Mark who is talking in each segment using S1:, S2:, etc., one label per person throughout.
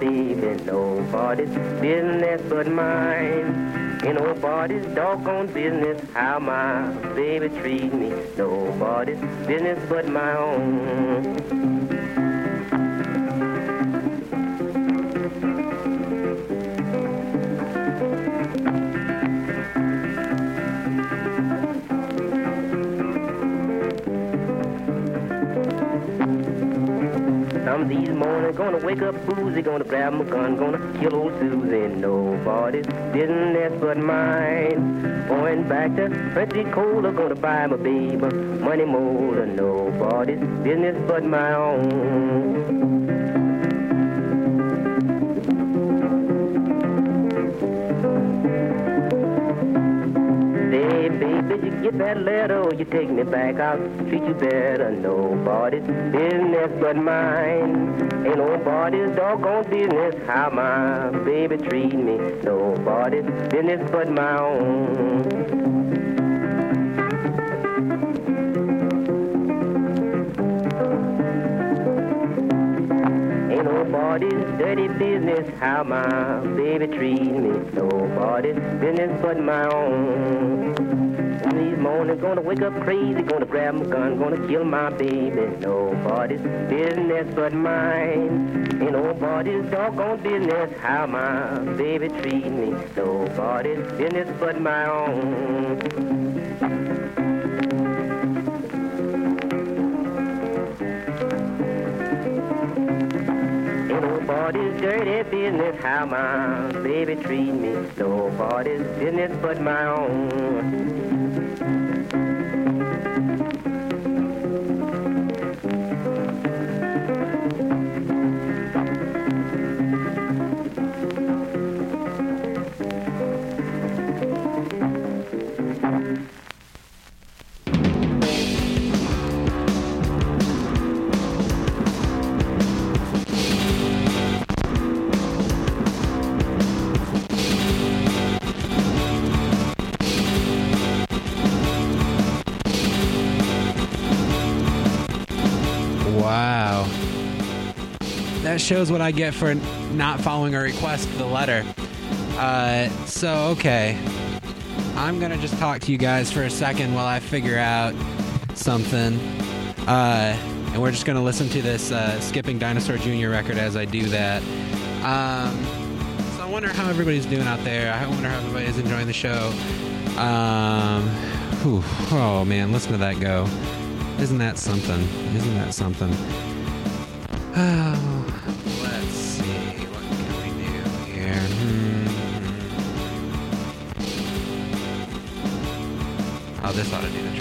S1: baby. Nobody's business but mine. Ain't nobody's doggone business how my baby treat me. Nobody's business but my own. Gonna wake up boozy, gonna grab my gun, gonna kill old Susie. Nobody's business but mine. Going back to Pensacola, gonna buy my baby money motor. Nobody's business but my own. Get that letter or you take me back, I'll treat you better. Nobody's business but mine. Ain't nobody's doggone business how my baby treat me. Nobody's business but my own. Nobody's dirty business how my baby treat me. Nobody's business but my own. These mornings gonna wake up crazy, gonna grab my gun, gonna kill my baby. Nobody's business but mine. Ain't nobody's doggone business how my baby treat me. Nobody's business but my own. Nobody's dirty business how my baby treat me. Nobody's business but my own.
S2: Shows what I get for not following a request to the letter. Uh, so, okay. I'm going to just talk to you guys for a second while I figure out something. Uh, and we're just going to listen to this uh, Skipping Dinosaur Jr. record as I do that. Um, so, I wonder how everybody's doing out there. I wonder how everybody's enjoying the show. Um, whew, oh, man, listen to that go. Isn't that something? Isn't that something? this ought to do the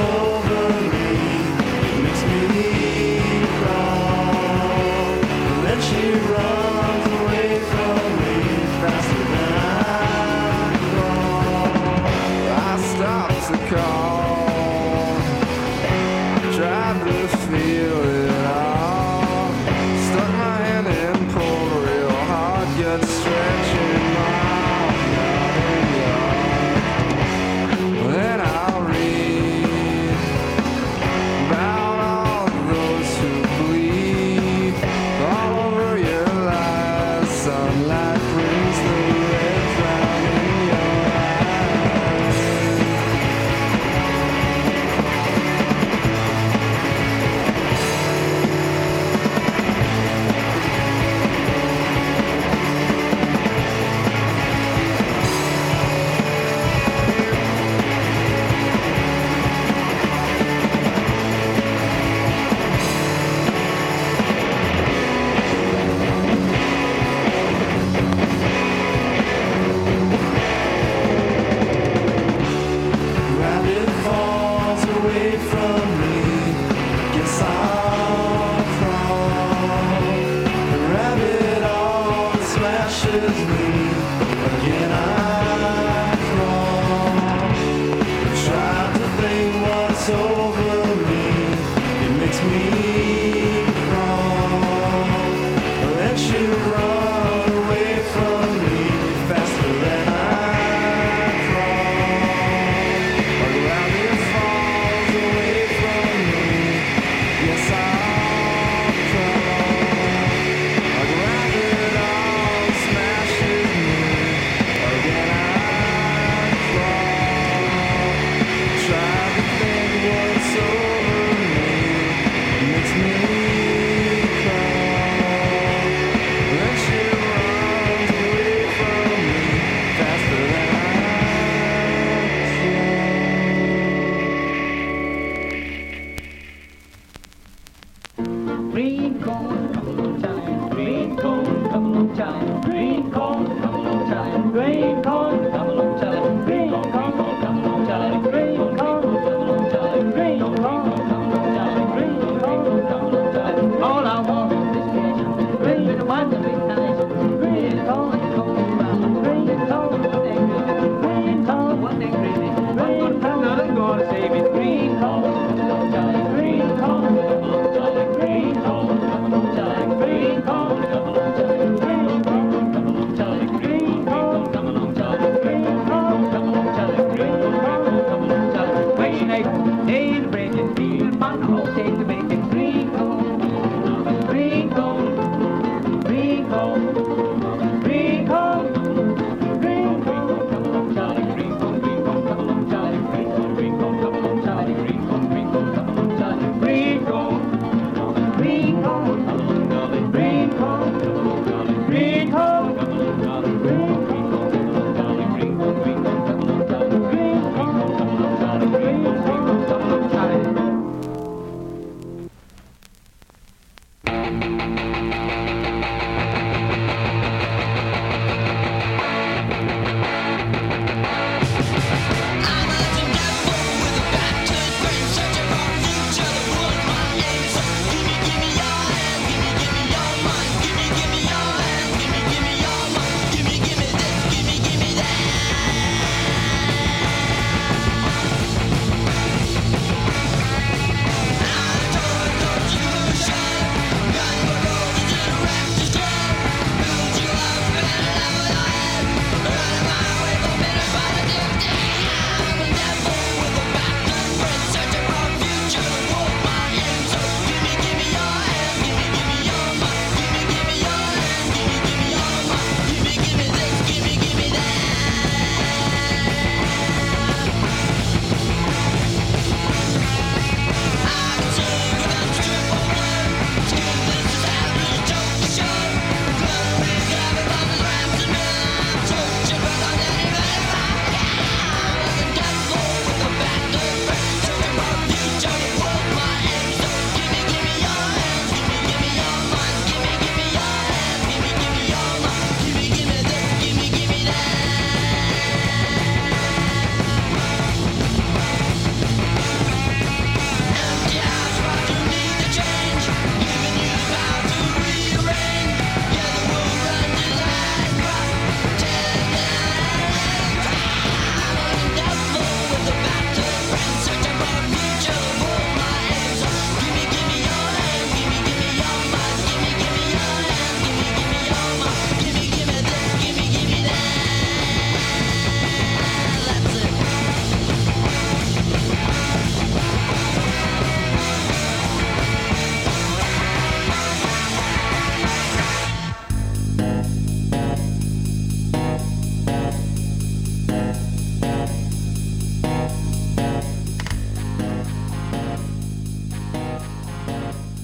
S2: trick.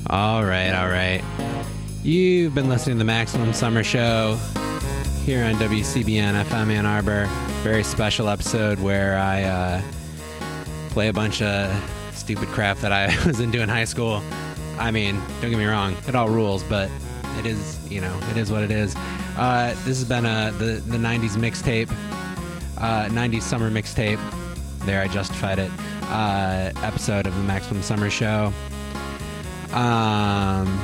S2: All right, all right. You've been listening to the Maximum Summer Show here on WCBN FM Ann Arbor. Very special episode where I uh, play a bunch of stupid crap that I was into in high school. I mean, don't get me wrong, it all rules, but it is, you know, it is what it is. Uh, this has been a, the, the 90s mixtape, uh, 90s summer mixtape. There, I justified it. Uh, episode of the Maximum Summer Show. Um,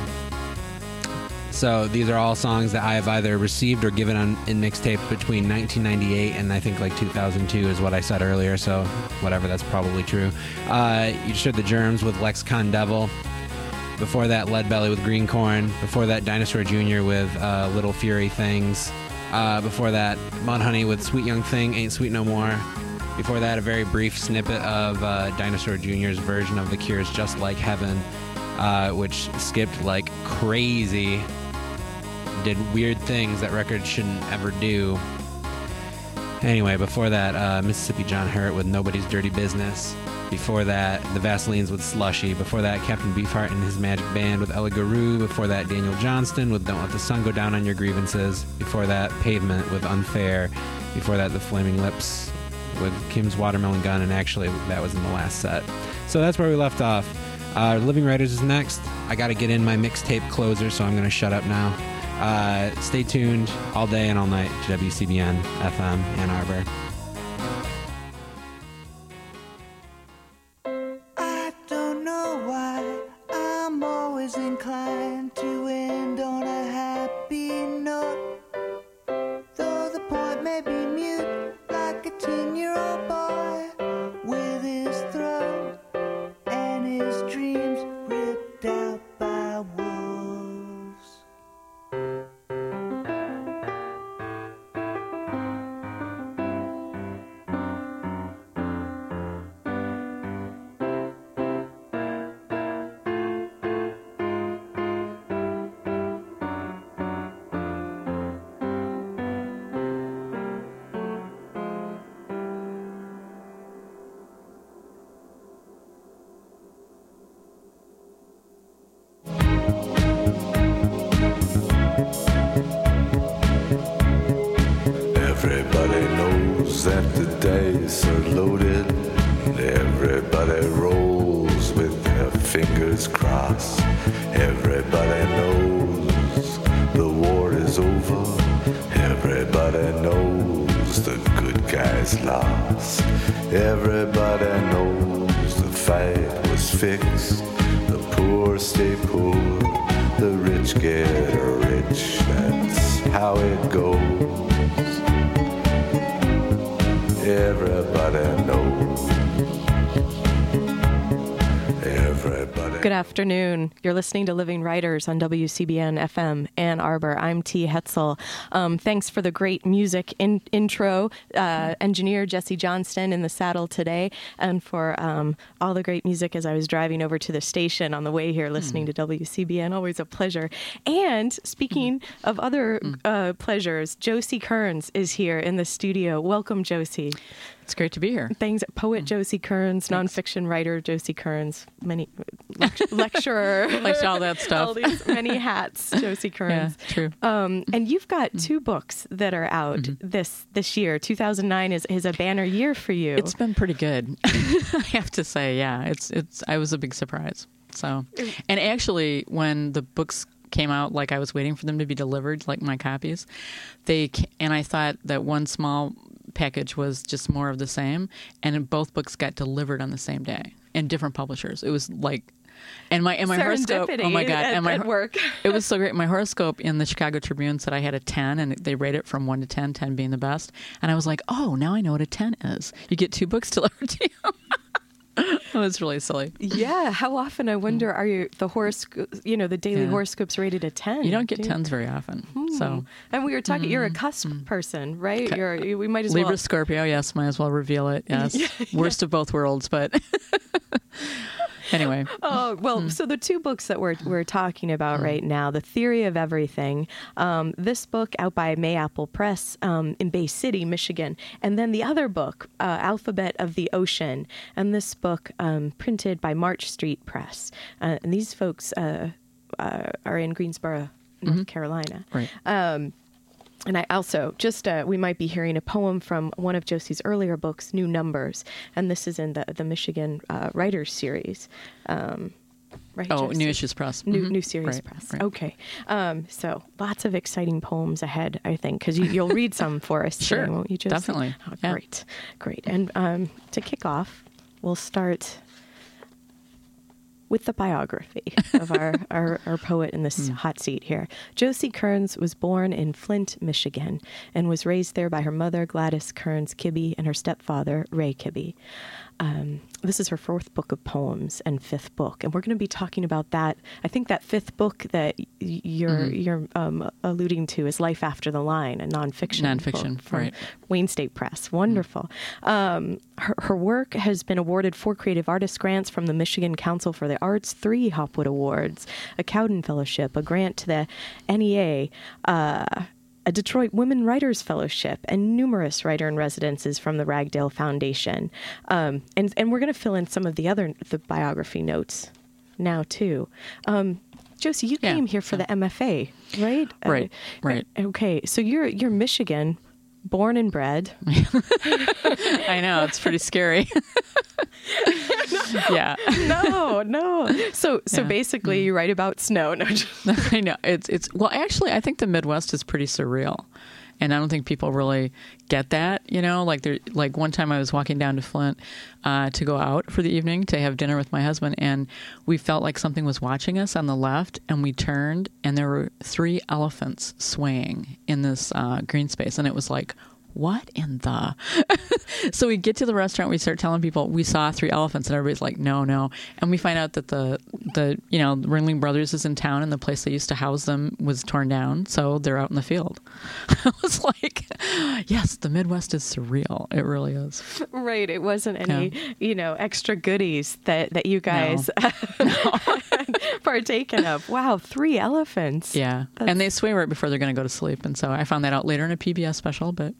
S2: so these are all songs that I have either received or given on in mixtapes between 1998 and I think like 2002 is what I said earlier. So whatever, that's probably true. Uh, you heard the Germs with Lexicon Devil. Before that, Lead Belly with Green Corn. Before that, Dinosaur Jr. with uh, Little Fury Things. Uh, before that, Mudhoney with Sweet Young Thing, Ain't Sweet No More. Before that, a very brief snippet of uh, Dinosaur Jr.'s version of The Cure's Just Like Heaven, uh, which skipped like crazy. Did weird things that records shouldn't ever do. Anyway, before that, uh, Mississippi John Hurt with Nobody's Dirty Business. Before that, the Vaselines with Slushy. Before that, Captain Beefheart and his Magic Band with Ella Guru. Before that, Daniel Johnston with Don't Let the Sun Go Down on Your Grievances. Before that, Pavement with Unfair. Before that, The Flaming Lips with Kim's Watermelon Gun. And actually, that was in the last set. So that's where we left off. Uh, Living Writers is next. I got to get in my mixtape closer, so I'm going to shut up now. Uh, stay tuned all day and all night to WCBN FM Ann Arbor.
S3: Afternoon. You're listening to Living Writers on WCBN FM Ann Arbor. I'm T. Hetzel. Um, thanks for the great music in, intro, uh, engineer Jesse Johnston in the saddle today, and for um, all the great music as I was driving over to the station on the way here listening to WCBN. Always a pleasure. And speaking of other uh, pleasures, Josie Kearns is here in the studio. Welcome, Josie.
S4: It's great to be here.
S3: Things poet mm. Josie Kearns, nonfiction writer Josie Kearns, many lect- lecturer,
S4: Like all that stuff.
S3: all these many hats, Josie
S4: Yeah,
S3: Kearns.
S4: true.
S3: Um, and you've got mm. two books that are out mm-hmm. this this year. 2009 is is a banner year for you.
S4: It's been pretty good. I have to say, yeah. It's it's I was a big surprise. So, mm. and actually when the books came out like I was waiting for them to be delivered like my copies, they and I thought that one small package was just more of the same and both books got delivered on the same day and different publishers. It was like and my and my horoscope. Oh my god!
S3: at-
S4: and my
S3: work.
S4: it was so great. My horoscope in the Chicago Tribune said I had a 10, and they rate it from 1 to 10, 10 being the best. And I was like, oh, now I know what a 10 is. You get two books delivered to you. It was really silly.
S3: yeah. How often I wonder are you the horoscope? You know, the daily
S4: Yeah.
S3: horoscopes rated a 10.
S4: You don't get
S3: do
S4: 10s very often. Hmm. So,
S3: And we were talking. You're a hmm. cusp hmm. person, right?
S4: Cu-
S3: You're. You, we might as
S4: Libra
S3: well.
S4: Scorpio, yes, might as well reveal it. Yes. Worst of both worlds, but anyway.
S3: Oh well, so the two books that we're we're talking about right now, "The Theory of Everything," um, this book out by Mayapple Press um, in Bay City, Michigan, and then the other book, uh, "Alphabet of the Ocean," and this book um, printed by March Street Press. Uh, and these folks. Uh, uh, are in Greensboro, North Carolina.
S4: Right.
S3: And I also just uh, we might be hearing a poem from one of Josie's earlier books, New Numbers, and this is in the the Michigan uh, Writers Series. Um, right,
S4: oh,
S3: Josie?
S4: New Issues Press.
S3: New,
S4: Mhm.
S3: new series
S4: Right,
S3: press.
S4: right.
S3: Okay. Um, so lots of exciting poems ahead, I think, because you, you'll read some for us
S4: Sure.
S3: today, won't you, Josie?
S4: Definitely.
S3: Oh,
S4: Yeah.
S3: Great. Great. And um, to kick off, we'll start with the biography of our, our, our poet in this
S4: Hmm.
S3: hot seat here. Josie Kearns was born in Flint, Michigan, and was raised there by her mother, Gladys Kearns Kibbe, and her stepfather, Ray Kibbe. Um, this is her fourth book of poems and fifth book, and we're going to be talking about that. I think that fifth book that you're
S4: Mm-hmm.
S3: you're um, alluding to is "Life After the Line," a nonfiction
S4: Nonfiction,
S3: book from
S4: right.
S3: Wayne State Press. Wonderful. Um, her, her work has been awarded four Creative Artist grants from the Michigan Council for the Arts, three Hopwood Awards, a Cowden Fellowship, a grant to the NEA. Uh, a Detroit Women Writers Fellowship, and numerous writer in residences from the Ragdale Foundation. Um, and, and we're going to fill in some of the other the biography notes now, too. Um, Josie, you
S4: Yeah,
S3: came here for the MFA, right?
S4: Right,
S3: Uh,
S4: right.
S3: Okay, so you're you're Michigan, born and bred.
S4: I know it's pretty scary. yeah,
S3: no, no. So so
S4: Yeah. Mm-hmm.
S3: basically, you write about snow. No, just-
S4: I know it's it's well actually I think the Midwest is pretty surreal. And I don't think people really get that, you know. Like there, like one time I was walking down to Flint uh, to go out for the evening to have dinner with my husband, and we felt like something was watching us on the left, and we turned, and there were three elephants swaying in this uh, green space, and it was like, what in the? so we get to the restaurant, we start telling people we saw three elephants, and everybody's like, no, no, and we find out that the the you know Ringling Brothers is in town, and the place they used to house them was torn down, so they're out in the field. I was like, yes, the Midwest is surreal. It really is.
S3: right. It wasn't any you know extra goodies that that you guys had partaken of. Wow, three elephants.
S4: Yeah, and they sway right before they're going to go to sleep, and so I found that out later in a PBS special. But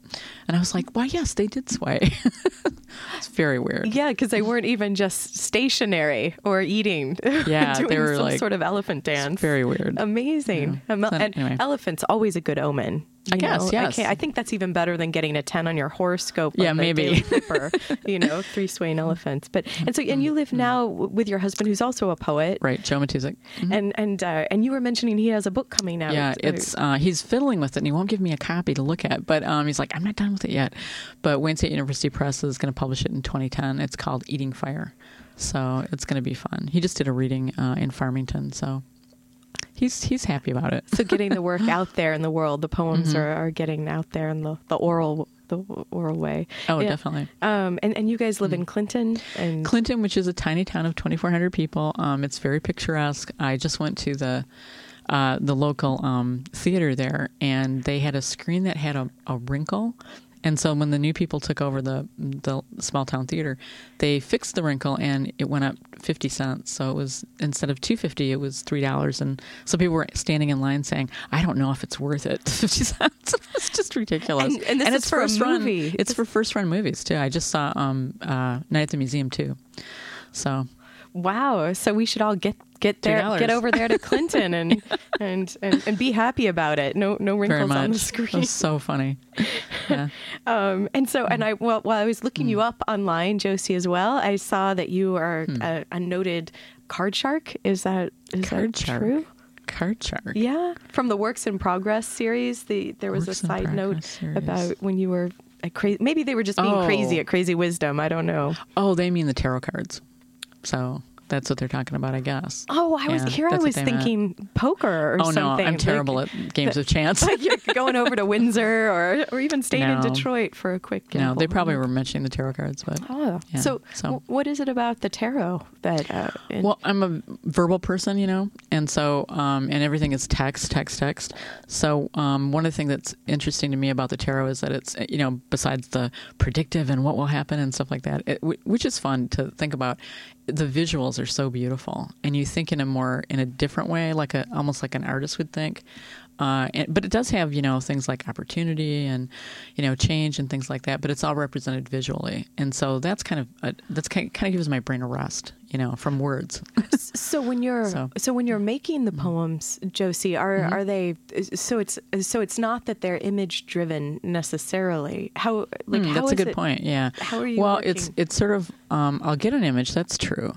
S4: and I was like, why? Yes, they did sway. it's very weird.
S3: Yeah, because they weren't even just stationary or eating.
S4: Yeah,
S3: doing
S4: they were
S3: some
S4: like-
S3: sort of elephant dance.
S4: very weird.
S3: Amazing.
S4: Yeah.
S3: Um, and
S4: anyway.
S3: elephant's always a good omen.
S4: I guess,
S3: know?
S4: yes.
S3: Okay, I think that's even better than getting a 10 on your horoscope.
S4: Yeah, maybe.
S3: Clipper, you know, three swaying elephants. But and so and you live now with your husband who's also a poet.
S4: Right, Joe Matuzik.
S3: And and uh, and you were mentioning he has a book coming out.
S4: Yeah, it's uh, he's fiddling with it, and he won't give me a copy to look at. But um, he's like, I'm not done with it yet. But Wayne State University Press is going to publish it in 2010. It's called Eating Fire, so it's going to be fun. He just did a reading uh, in Farmington, so he's he's happy about it.
S3: so getting the work out there in the world. The poems
S4: Mm-hmm.
S3: are, are getting out there in the, the oral the oral way.
S4: Oh,
S3: Yeah.
S4: definitely.
S3: Um, and and you guys live in Clinton and
S4: Clinton, which is a tiny town of 2,400 people. Um, it's very picturesque. I just went to the uh, the local um, theater there, and they had a screen that had a, a wrinkle. And so when the new people took over the the small town theater, they fixed the wrinkle and it went up fifty cents. So it was instead of two fifty, it was three dollars. And so people were standing in line saying, "I don't know if it's worth it." Fifty cents. it's just ridiculous.
S3: And- and this is
S4: it's
S3: for a
S4: first run-
S3: movie.
S4: It's for first run movies too. I just saw um, uh, Night at the Museum too. So
S3: Wow. So we should all get get there,
S4: $2.
S3: get over there to Clinton and, and and and be happy about it. No no wrinkles on the screen.
S4: so funny. Yeah.
S3: Um, and so and I well while I was looking
S4: Hmm.
S3: you up online, Josie as well, I saw that you are a, a noted card shark. Is that is
S4: Card
S3: that
S4: shark.
S3: true?
S4: Card shark.
S3: Yeah. From the Works in Progress series, the there was
S4: Works
S3: a side note
S4: series.
S3: about when you were a crazy. Maybe they were just being
S4: Oh.
S3: crazy at Crazy Wisdom. I don't know.
S4: Oh, they mean the tarot cards. So that's what they're talking about, I guess.
S3: Oh, I was
S4: Yeah,
S3: here. I was
S4: they meant.
S3: thinking poker or
S4: Oh no. I'm
S3: like-
S4: terrible at games of chance.
S3: like you're going over to Windsor or or even staying in Detroit for a quick.
S4: no, they probably were mentioning the tarot cards, but
S3: Oh,
S4: Yeah,
S3: so,
S4: so-
S3: w- what is it about the tarot that? Uh, in-
S4: Well, I'm a verbal person, you know, and so um, and everything is text, text, text. So um, one of the things that's interesting to me about the tarot is that it's you know besides the predictive and what will happen and stuff like that, it, wh- which is fun to think about. The visuals are so beautiful, and you think in a more in a different way, like a almost like an artist would think. Uh, and, but it does have you know things like opportunity and you know change and things like that. But it's all represented visually, and so that's kind of a, that's kind kind of gives my brain a rest, you know, from words.
S3: So when you're so,
S4: So-
S3: when you're making the
S4: Mm-hmm.
S3: poems, Josie, are are they so it's so it's not that they're image driven necessarily. How like
S4: Hmm,
S3: how
S4: that's a good
S3: it-
S4: point. Yeah.
S3: how are you
S4: Well,
S3: working?
S4: it's it's sort of um, I'll get an image. That's true.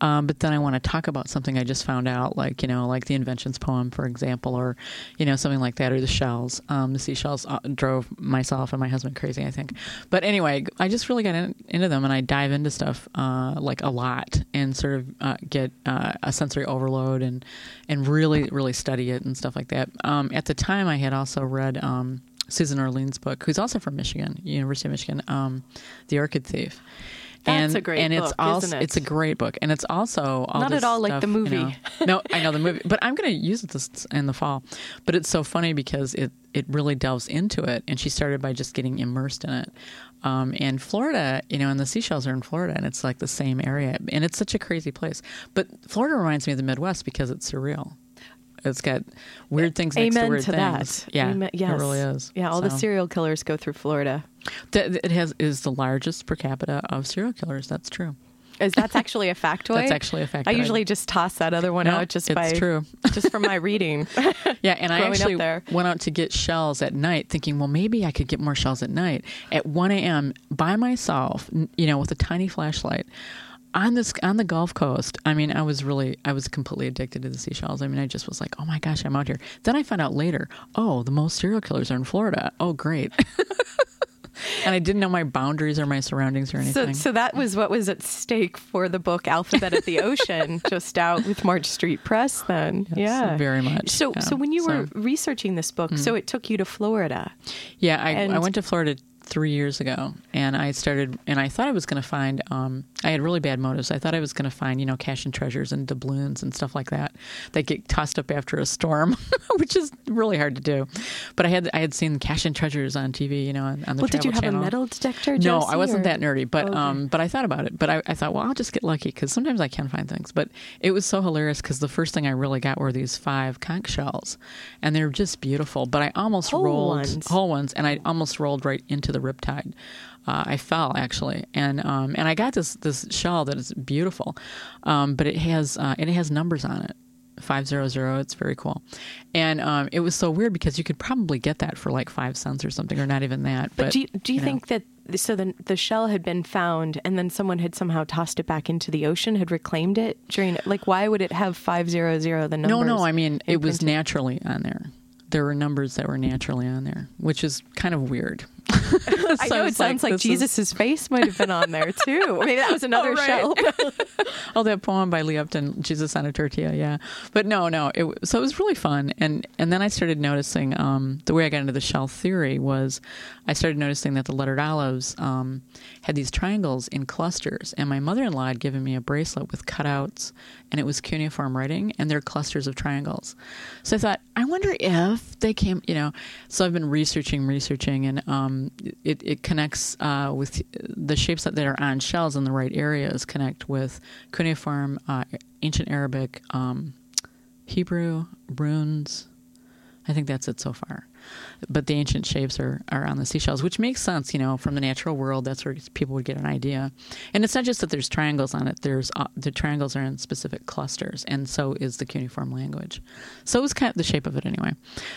S4: Um, but then I want to talk about something I just found out, like you know, like the inventions poem, for example, or you know, something like that, or the shells. Um, the seashells uh, drove myself and my husband crazy, I think. But anyway, I just really got in, into them, and I dive into stuff uh, like a lot, and sort of uh, get uh, a sensory overload, and and really really study it and stuff like that. Um, at the time, I had also read. Um, Susan Orlean's book, who's also from Michigan, University of Michigan, um, The Orchid Thief.
S3: That's
S4: and,
S3: a great
S4: and it's
S3: book,
S4: also
S3: isn't it?
S4: it's a great book, and it's also all
S3: Not at all like
S4: stuff,
S3: the
S4: you
S3: movie.
S4: know. no, I know the movie, but I'm going to use it this in the fall. But it's so funny because it it really delves into it, and she started by just getting immersed in it. Um, and Florida, you know, and the seashells are in Florida, and it's like the same area, and it's such a crazy place. But Florida reminds me of the Midwest because it's surreal. It's got weird things next to weird
S3: to
S4: things.
S3: that.
S4: Yeah,
S3: Amen- yes.
S4: it really is.
S3: Yeah, all the serial killers go through Florida.
S4: It has is the largest per capita of serial killers. That's true.
S3: Is that's actually a factoid?
S4: That's actually a factoid.
S3: I usually just toss that other one
S4: No,
S3: out just
S4: it's
S3: by
S4: true.
S3: just from my reading.
S4: Yeah, and I actually
S3: there.
S4: went out to get shells at night, thinking, well, maybe I could get more shells at night at 1 a.m. by myself, you know, with a tiny flashlight on this on the Gulf Coast. I mean, I was really, I was completely addicted to the seashells. I mean, I just was like, oh my gosh, I'm out here. Then I found out later, oh, the most serial killers are in Florida. Oh, great. and I didn't know my boundaries or my surroundings or anything.
S3: so that was what was at stake for the book Alphabet of the Ocean, just out with March Street Press. Then,
S4: Yes,
S3: yeah,
S4: very much,
S3: So,
S4: yeah.
S3: so when you were
S4: So- Hmm.
S3: researching this book, so it took you to Florida.
S4: Yeah, I,
S3: And-
S4: I went to Florida three years ago, and I started, and I thought I was going to find. Um, I had really bad motives. I thought I was going to find, you know, cash and treasures and doubloons and stuff like that that get tossed up after a storm, which is really hard to do. But I had I had seen cash and treasures on TV, you know, on, on the
S3: Well, did you have
S4: Channel.
S3: a metal detector?
S4: No, I wasn't
S3: or-
S4: that nerdy, but
S3: Okay.
S4: um, but I thought about it. But I, I thought, well, I'll just get lucky because sometimes I can find things. But it was so hilarious because the first thing I really got were these five conch shells, and they're just beautiful. But I almost
S3: Whole
S4: rolled
S3: ones.
S4: whole ones, and I almost rolled right into the riptide. Uh, I fell actually, and um, and I got this this shell that is beautiful, um, but it has uh, and it has numbers on it. Five zero zero. It's very cool, and um, it was so weird because you could probably get that for like five cents or something, or not even that.
S3: But, do you, do you,
S4: know.
S3: think that so the the shell had been found and then someone had somehow tossed it back into the ocean, had reclaimed it during like why would it have five zero zero the numbers?
S4: No, no. I mean, it was naturally on there. There were numbers that were naturally on there, which is kind of weird.
S3: I know it sounds like,
S4: this is-
S3: Jesus' face might have been on there too. Maybe that was another
S4: Oh, right.
S3: shell.
S4: Oh, that poem by Lee Upton, Jesus on a Tortilla, yeah. But no, no. It, so it was really fun, and and then I started noticing um, the way I got into the shell theory was I started noticing that the lettered olives um, had these triangles in clusters, and my mother-in-law had given me a bracelet with cutouts, and it was cuneiform writing, and they're clusters of triangles. So I thought, I wonder if they came, you know. So I've been researching, researching, and um, it it connects uh, with the shapes that, are on shells in the right areas connect with cuneiform, uh, ancient Arabic, um, Hebrew, runes. I think that's it so far. But the ancient shapes are, are on the seashells, which makes sense, you know, from the natural world. That's where people would get an idea. And it's not just that there's triangles on it. There's uh, the triangles are in specific clusters, and so is the cuneiform language. So it was kind of the shape of it anyway.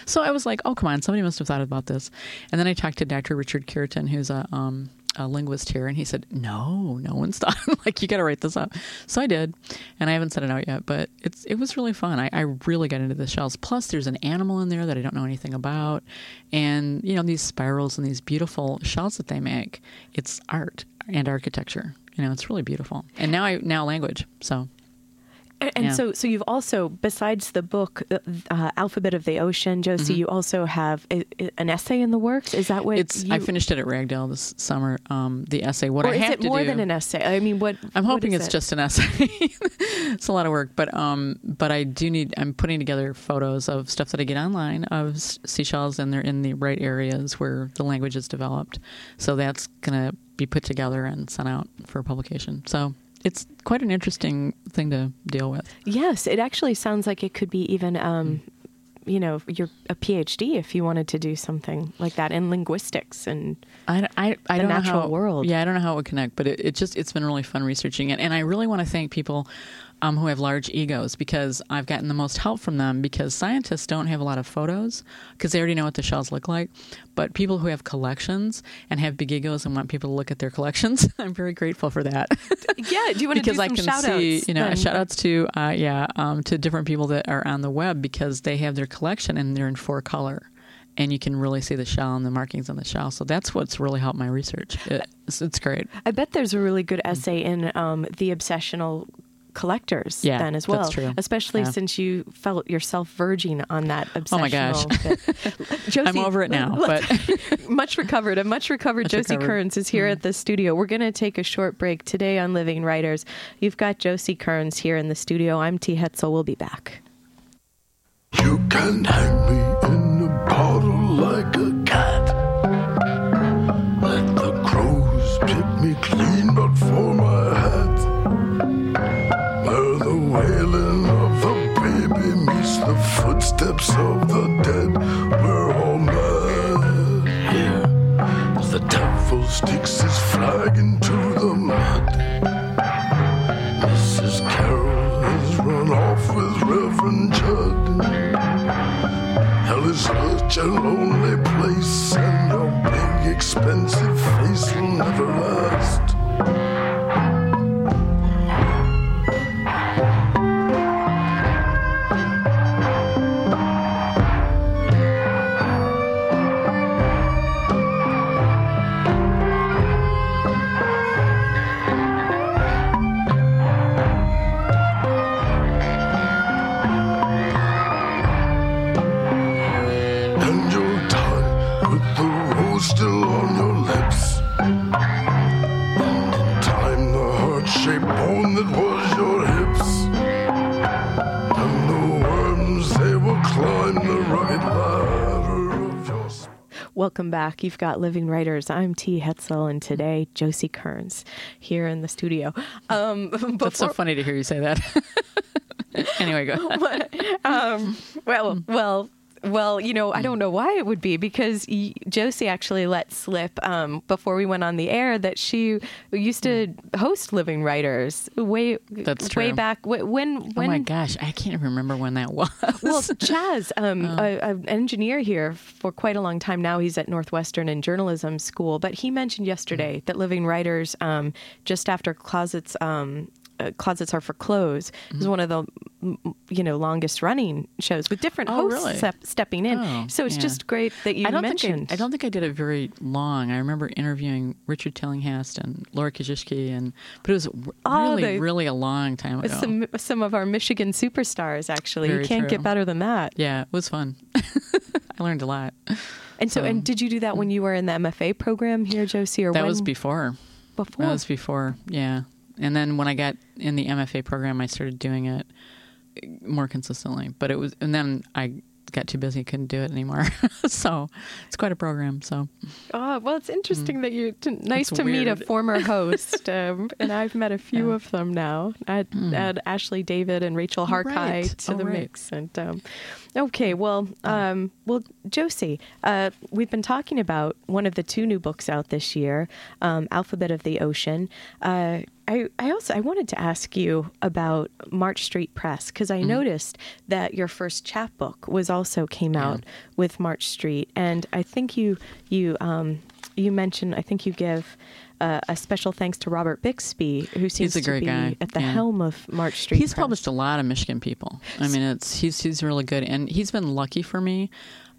S4: So I was like, oh come on, somebody must have thought about this. And then I talked to Dr. Richard Kiriton, who's a um, a linguist here, and he said, "No, no one's thought. like you got to write this up." So I did, and I haven't sent it out yet, but it's it was really fun. I, I really got into the shells. Plus, there's an animal in there that I don't know anything about, and you know these spirals and these beautiful shells that they make. It's art and architecture. You know, it's really beautiful. And now I now language. So
S3: And,
S4: Yeah.
S3: so, so you've also, besides the book, uh, uh, Alphabet of the Ocean, Josie, you also have a, a- an essay in the works. Is that what
S4: Mm-hmm. it's
S3: You,
S4: I finished it at Ragdale this summer. Um, the essay. What
S3: or
S4: I
S3: is
S4: have
S3: it
S4: to
S3: more
S4: do,
S3: than an essay? I mean, what?
S4: I'm hoping it's
S3: it?
S4: just an essay. it's a lot of work, but um, but I do need. I'm putting together photos of stuff that I get online of seashells, and they're in the right areas where the language is developed. So that's gonna be put together and sent out for publication. So it's quite an interesting thing to deal with.
S3: Yes, it actually sounds like it could be even um, you know, your a PhD if you wanted to do something like that in linguistics and
S4: I, I, I
S3: the
S4: don't know
S3: natural
S4: how,
S3: world.
S4: Yeah, I don't know how it would connect, but it, it just it's been really fun researching it, and I really want to thank people um, who have large egos because I've gotten the most help from them because scientists don't have a lot of photos because they already know what the shells look like, but people who have collections and have big egos and want people to look at their collections, I'm very grateful for that.
S3: yeah. Do you want to
S4: because
S3: do
S4: I
S3: some
S4: can see, you know,
S3: then?
S4: shout outs to, uh, yeah, um, to different people that are on the web because they have their collection and they're in four color. And you can really see the shell and the markings on the shell. So that's what's really helped my research. It's, it's great.
S3: I bet there's a really good essay in um, the obsessional collectors
S4: Yeah,
S3: then as well
S4: that's true.
S3: especially
S4: Yeah.
S3: since you felt yourself verging on that obsessional
S4: Oh my gosh.
S3: Josie,
S4: I'm over it now, but
S3: much recovered. A much recovered
S4: Much
S3: Josie
S4: recovered.
S3: Kearns is here
S4: Mhm.
S3: at the studio. We're going to take a short break today on Living Writers. You've got Josie Kearns here in the studio. I'm T. Hetzel. We'll be back.
S5: You can hang me in a bottle like a flag into the mud. Mrs. Carroll has run off with Reverend Judd. Hell is such a lonely place, and a big expensive face will never last.
S3: Welcome back. You've got Living Writers. I'm T. Hetzel, and today Josie Kearns here in the studio. Um,
S4: that's so funny to hear you say that. anyway, go.
S3: um, well, well, well, you know, I don't know why it would be because y- Josie actually let slip um, before we went on the air that she used to host Living Writers way
S4: That's
S3: way back wh- when
S4: Oh my gosh, I can't even remember when that was.
S3: well, Chaz, um,
S4: Oh.
S3: a, an engineer here for quite a long time now. He's at Northwestern in journalism school, but he mentioned yesterday
S4: Mm.
S3: that Living Writers, um, just after Closets, um, uh, Closets Are for Clothes,
S4: Mm-hmm.
S3: is one of the you know longest running shows with different
S4: Oh,
S3: hosts
S4: really?
S3: step, stepping in.
S4: Oh,
S3: so it's
S4: yeah.
S3: just great that you
S4: I don't
S3: mentioned.
S4: think I, I don't think I did it very long. I remember interviewing Richard Tillinghast and Laura Kasischke, and but it was
S3: Oh,
S4: really,
S3: they-
S4: really a long time ago.
S3: some some of our Michigan superstars actually.
S4: Very
S3: you can't get better than that.
S4: Yeah, it was fun. I learned a lot.
S3: And so,
S4: So-
S3: and did you do that when you were in the MFA program here, Josie, or
S4: That
S3: when,
S4: was before.
S3: before?
S4: That was before. Yeah, and then when I got in the MFA program, I started doing it more consistently. But it was, and then I got too busy, couldn't do it anymore. so it's quite a program. So
S3: Oh, well, it's interesting that you. T- nice
S4: That's
S3: to meet a former host, um, and I've met a few
S4: Yeah.
S3: of them now. Add, add Ashley David and Rachel Harkai
S4: right.
S3: to
S4: Oh,
S3: the
S4: right.
S3: mix. And um, okay, well, um, well, Josie, uh, we've been talking about one of the two new books out this year, um, Alphabet of the Ocean. Uh, I, I also I wanted to ask you about March Street Press because
S4: Mm-hmm.
S3: I noticed that your first chapbook was also came out with March Street, and I think you you um, you mentioned I think you give uh, a special thanks to Robert Bixby, who seems to be
S4: guy,
S3: at the
S4: yeah.
S3: helm of March Street.
S4: he's
S3: Press.
S4: published a lot of Michigan people. I mean, it's he's he's really good, and he's been lucky for me.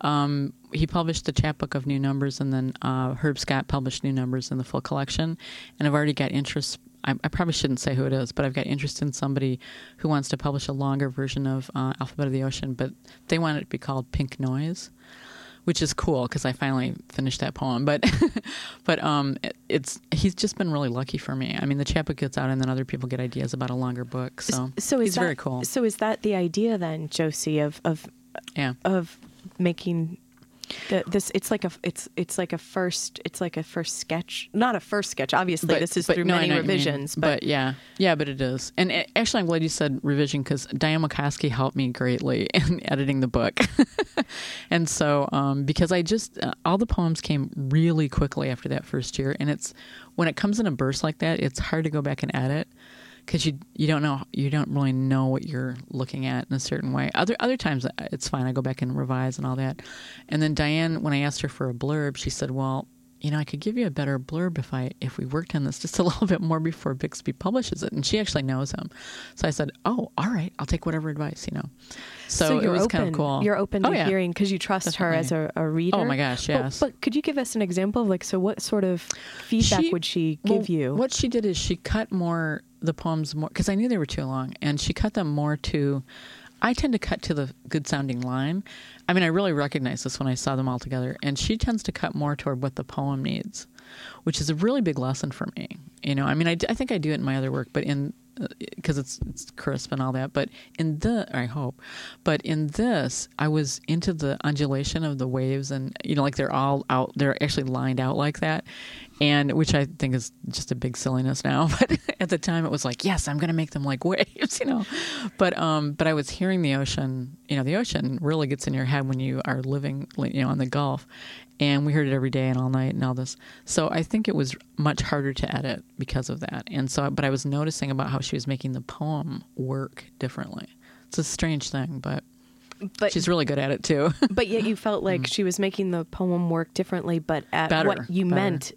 S4: Um, he published the chapbook of new numbers, and then uh, Herb Scott published new numbers in the full collection. And I've already got interest. I, I probably shouldn't say who it is, but I've got interest in somebody who wants to publish a longer version of uh, Alphabet of the Ocean, but they want it to be called Pink Noise which is cool because I finally finished that poem. But but um, it, it's he's just been really lucky for me. I mean, the chapbook gets out, and then other people get ideas about a longer book. So
S3: so is
S4: he's
S3: that,
S4: very cool.
S3: So is that the idea then, Josie, of of
S4: Yeah.
S3: of making The, this it's like a it's it's like a first it's like a first sketch not a first sketch obviously
S4: But-
S3: this is
S4: but
S3: through
S4: no,
S3: many
S4: know what you mean.
S3: revisions
S4: but, yeah, yeah, but it is. And uh, actually, I'm glad you said revision because Diane Wakoski helped me greatly in editing the book. and so, um, because I just uh, all the poems came really quickly after that first year, and it's when it comes in a burst like that, it's hard to go back and edit because you you don't know you don't really know what you're looking at in a certain way. Other other times uh, it's fine. I go back and revise and all that. And then Diane, when I asked her for a blurb, she said, "Well, you know, I could give you a better blurb if I if we worked on this just a little bit more before Bixby publishes it." And she actually knows him, so I said, "Oh, all right, I'll take whatever advice." You know, so, it
S3: you're
S4: was
S3: open
S4: kind of cool.
S3: you're open
S4: Oh,
S3: to
S4: yeah.
S3: hearing because you trust her as a, a reader
S4: Oh my gosh, yes.
S3: but, could you give us an example of like so what sort of feedback
S4: She-
S3: would she
S4: well,
S3: give you
S4: What she did is she cut more the poems more because I knew they were too long, and she cut them more to. I tend to cut to the good sounding line. I mean, I really recognized this when I saw them all together, and she tends to cut more toward what the poem needs, which is a really big lesson for me. You know, I mean, I think I do it in my other work, but in because it's it's crisp and all that. But in the, I hope, but in this, I was into the undulation of the waves, and you know, like they're all out, they're actually lined out like that, and which I think is just a big silliness now. But at the time, it was like, yes, I'm going to make them like waves, you know. But um, but I was hearing the ocean. You know, the ocean really gets in your head when you are living, you know, on the Gulf, and we heard it every day and all night and all this. So I think it was much harder to edit because of that. And so, but I was noticing about how she was making the poem work differently. It's a strange thing, but
S3: but
S4: she's really good at it too.
S3: but yet you felt like she was making the poem work differently but at
S4: Better,
S3: what you
S4: better.
S3: meant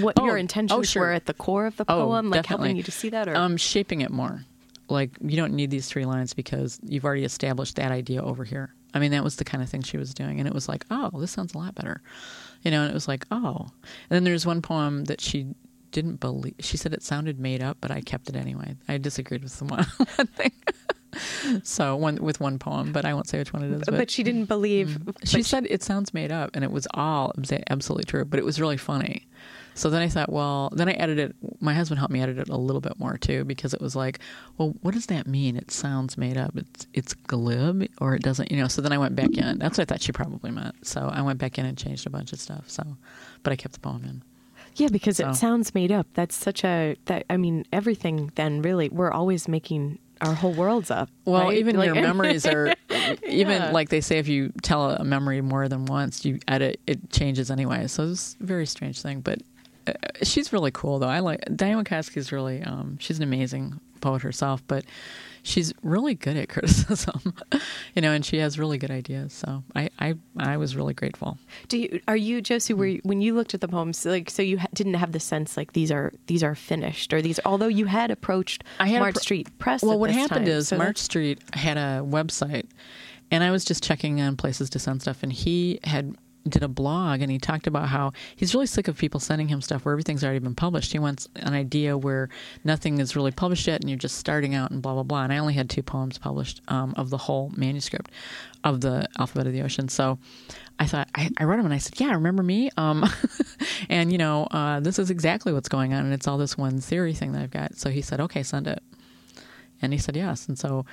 S3: what
S4: Oh,
S3: your
S4: oh,
S3: intentions
S4: sure.
S3: were at the core of the
S4: Oh,
S3: poem like
S4: definitely.
S3: helping you to see that or
S4: um, shaping it more. Like you don't need these three lines because you've already established that idea over here. I mean, that was the kind of thing she was doing, and it was like, oh, this sounds a lot better, you know. And it was like, oh. And then there's one poem that she didn't believe. She said it sounded made up, but I kept it anyway. I disagreed with the one thing. so one with one poem, but I won't say which one it is.
S3: but, she didn't believe mm-hmm.
S4: She
S3: but
S4: said it sounds made up, and it was all absolutely true, but it was really funny. So then I thought, well, then I edited. My husband helped me edit it a little bit more too, because it was like, well, what does that mean? It sounds made up. It's it's glib, or it doesn't, you know. So then I went back in. That's what I thought she probably meant. So I went back in and changed a bunch of stuff. So, but I kept the poem in.
S3: Yeah, because
S4: So-
S3: it sounds made up. That's such a that I mean everything. Then really, we're always making our whole worlds up.
S4: Well,
S3: right?
S4: even
S3: Like-
S4: your memories are, even
S3: Yeah.
S4: like they say, if you tell a memory more than once, you edit it changes anyway. So it's a very strange thing, but she's really cool though. I like Diane Wakoski is really, um, she's an amazing poet herself, but she's really good at criticism, you know, and she has really good ideas. So I, I, I was really grateful.
S3: Do you are you Josie? Were you, when you looked at the poems, like so you ha- didn't have the sense like these are these are finished or these? Although you had approached
S4: I had
S3: March
S4: appro-
S3: Street Press.
S4: Well,
S3: at
S4: what happened
S3: time,
S4: is
S3: so
S4: March Street had a website, and I was just checking on places to send stuff, and he had did a blog and he talked about how he's really sick of people sending him stuff where everything's already been published. He wants an idea where nothing is really published yet and you're just starting out and blah blah blah. And I only had two poems published um, of the whole manuscript of the Alphabet of the Ocean. So I thought I, I wrote him and I said, "Yeah, remember me?" Um, and you know, uh, this is exactly what's going on, and it's all this one theory thing that I've got. So he said, "Okay, send it." And he said yes. And so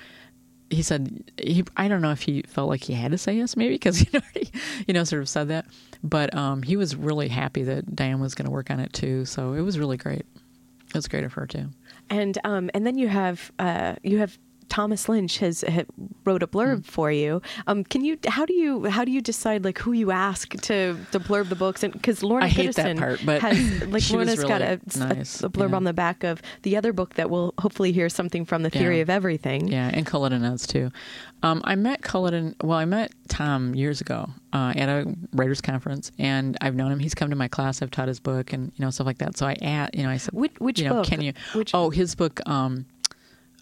S4: he said he I don't know if he felt like he had to say yes maybe because he already you know sort of said that. But um, he was really happy that Diane was going to work on it too. So it was really great. It was great of her too.
S3: And um and then you have uh you have Thomas Lynch has, ha wrote a blurb
S4: Mm.
S3: for you. Um, can you? How do you? How do you decide like who you ask to to blurb the books? And because Lorna
S4: I hate that
S3: Goodison
S4: part, but
S3: has like Lorna's got a,
S4: nice,
S3: a, a blurb
S4: yeah.
S3: on the back of the other book that we'll hopefully hear something from the theory
S4: Yeah.
S3: of everything.
S4: yeah and Culloden has too um, I met Culloden well I met Tom years ago uh, at a writers conference and I've known him he's come to my class I've taught his book and you know stuff like that so I at you know I said
S3: Which, which
S4: you know,
S3: book?
S4: Can you?
S3: Which,
S4: Oh, his book, um,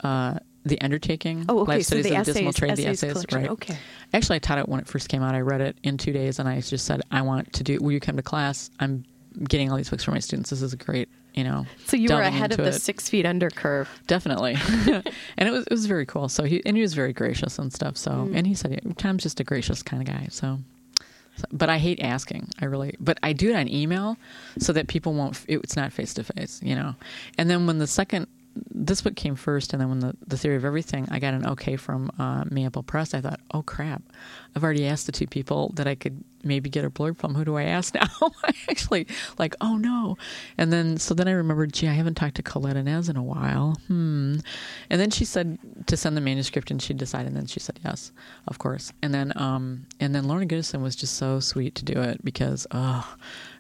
S4: uh, The Undertaking.
S3: Oh, okay,
S4: Life
S3: so
S4: Studies
S3: the
S4: of the Dismal
S3: essays-
S4: Trade, the
S3: essays
S4: essays,
S3: collection,
S4: right?
S3: okay.
S4: Actually, I taught it when it first came out. I read it in two days, and I just said, "I want to do. Will you come to class? I'm getting all these books for my students. This is a great." You know,
S3: so you were ahead of the
S4: it.
S3: six feet under curve.
S4: Definitely, and it was it was very cool. So he and he was very gracious and stuff. So
S3: Mm.
S4: and he said, "Tom's just a gracious kind of guy." So- But I hate asking. I really, but I do it on email so that people won't. It's not face to face, you know. And then when the second, this book came first, and then when the, the Theory of Everything, I got an okay from uh, Press. I thought, oh crap, I've already asked the two people that I could maybe get a blurb from. Who do I ask now? I actually like, oh no. And then so then I remembered, gee, I haven't talked to Colette Inez in a while. Hmm. And then she said to send the manuscript, and she decided. And then she said yes, of course. And then um and then Lorna Goodison was just so sweet to do it because oh.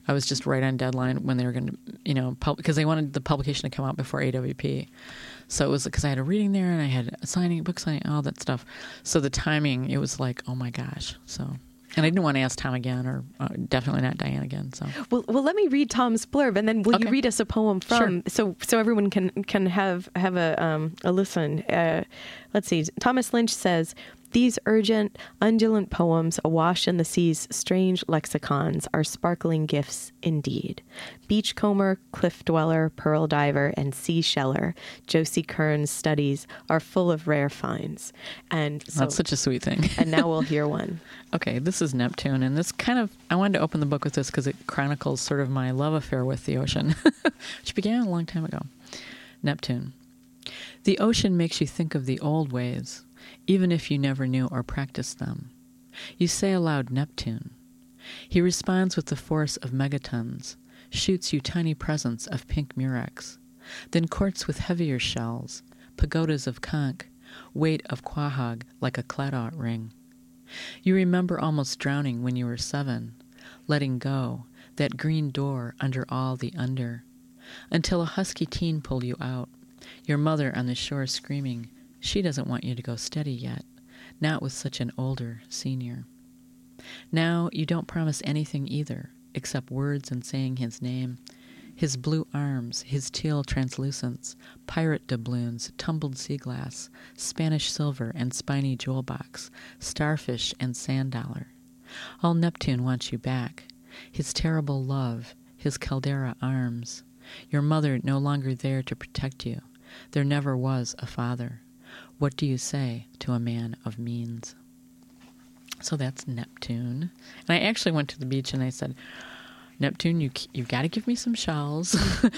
S4: I was just right on deadline when they were going to, you know, because they wanted the publication to come out before AWP. So it was because I had a reading there and I had a signing, book signing, all that stuff. So the timing, it was like, oh my gosh. So, and I didn't want to ask Tom again, or uh, definitely not Diane again. So,
S3: Well, well, let me read Tom's blurb, and then will you read us a poem from so so everyone can can have have a um, a listen. Uh, let's see. Thomas Lynch says. These urgent, undulant poems awash in the sea's strange lexicons are sparkling gifts indeed. Beachcomber, cliff dweller, pearl diver, and seasheller, Josie Kearns' studies are full of rare finds. And so,
S4: that's such a sweet thing.
S3: and now we'll hear one.
S4: Okay, this is Neptune, and this kind of I wanted to open the book with this because it chronicles sort of my love affair with the ocean, which began a long time ago. Neptune. The ocean makes you think of the old ways, even if you never knew or practiced them. You say aloud Neptune. He responds with the force of megatons, shoots you tiny presents of pink murex, then courts with heavier shells, pagodas of conch, weight of quahog like a claddagh ring. You remember almost drowning when you were seven, letting go, that green door under all the under, until a husky teen pulled you out, your mother on the shore screaming, She doesn't want you to go steady yet, not with such an older senior. Now you don't promise anything either, except words and saying his name. His blue arms, his teal translucence, pirate doubloons, tumbled sea glass, Spanish silver and spiny jewel box, starfish and sand dollar. All Neptune wants you back. His terrible love, his caldera arms. Your mother no longer there to protect you. There never was a father. What do you say to a man of means? So that's Neptune. And I actually went to the beach and I said, Neptune, you you've got to give me some shells,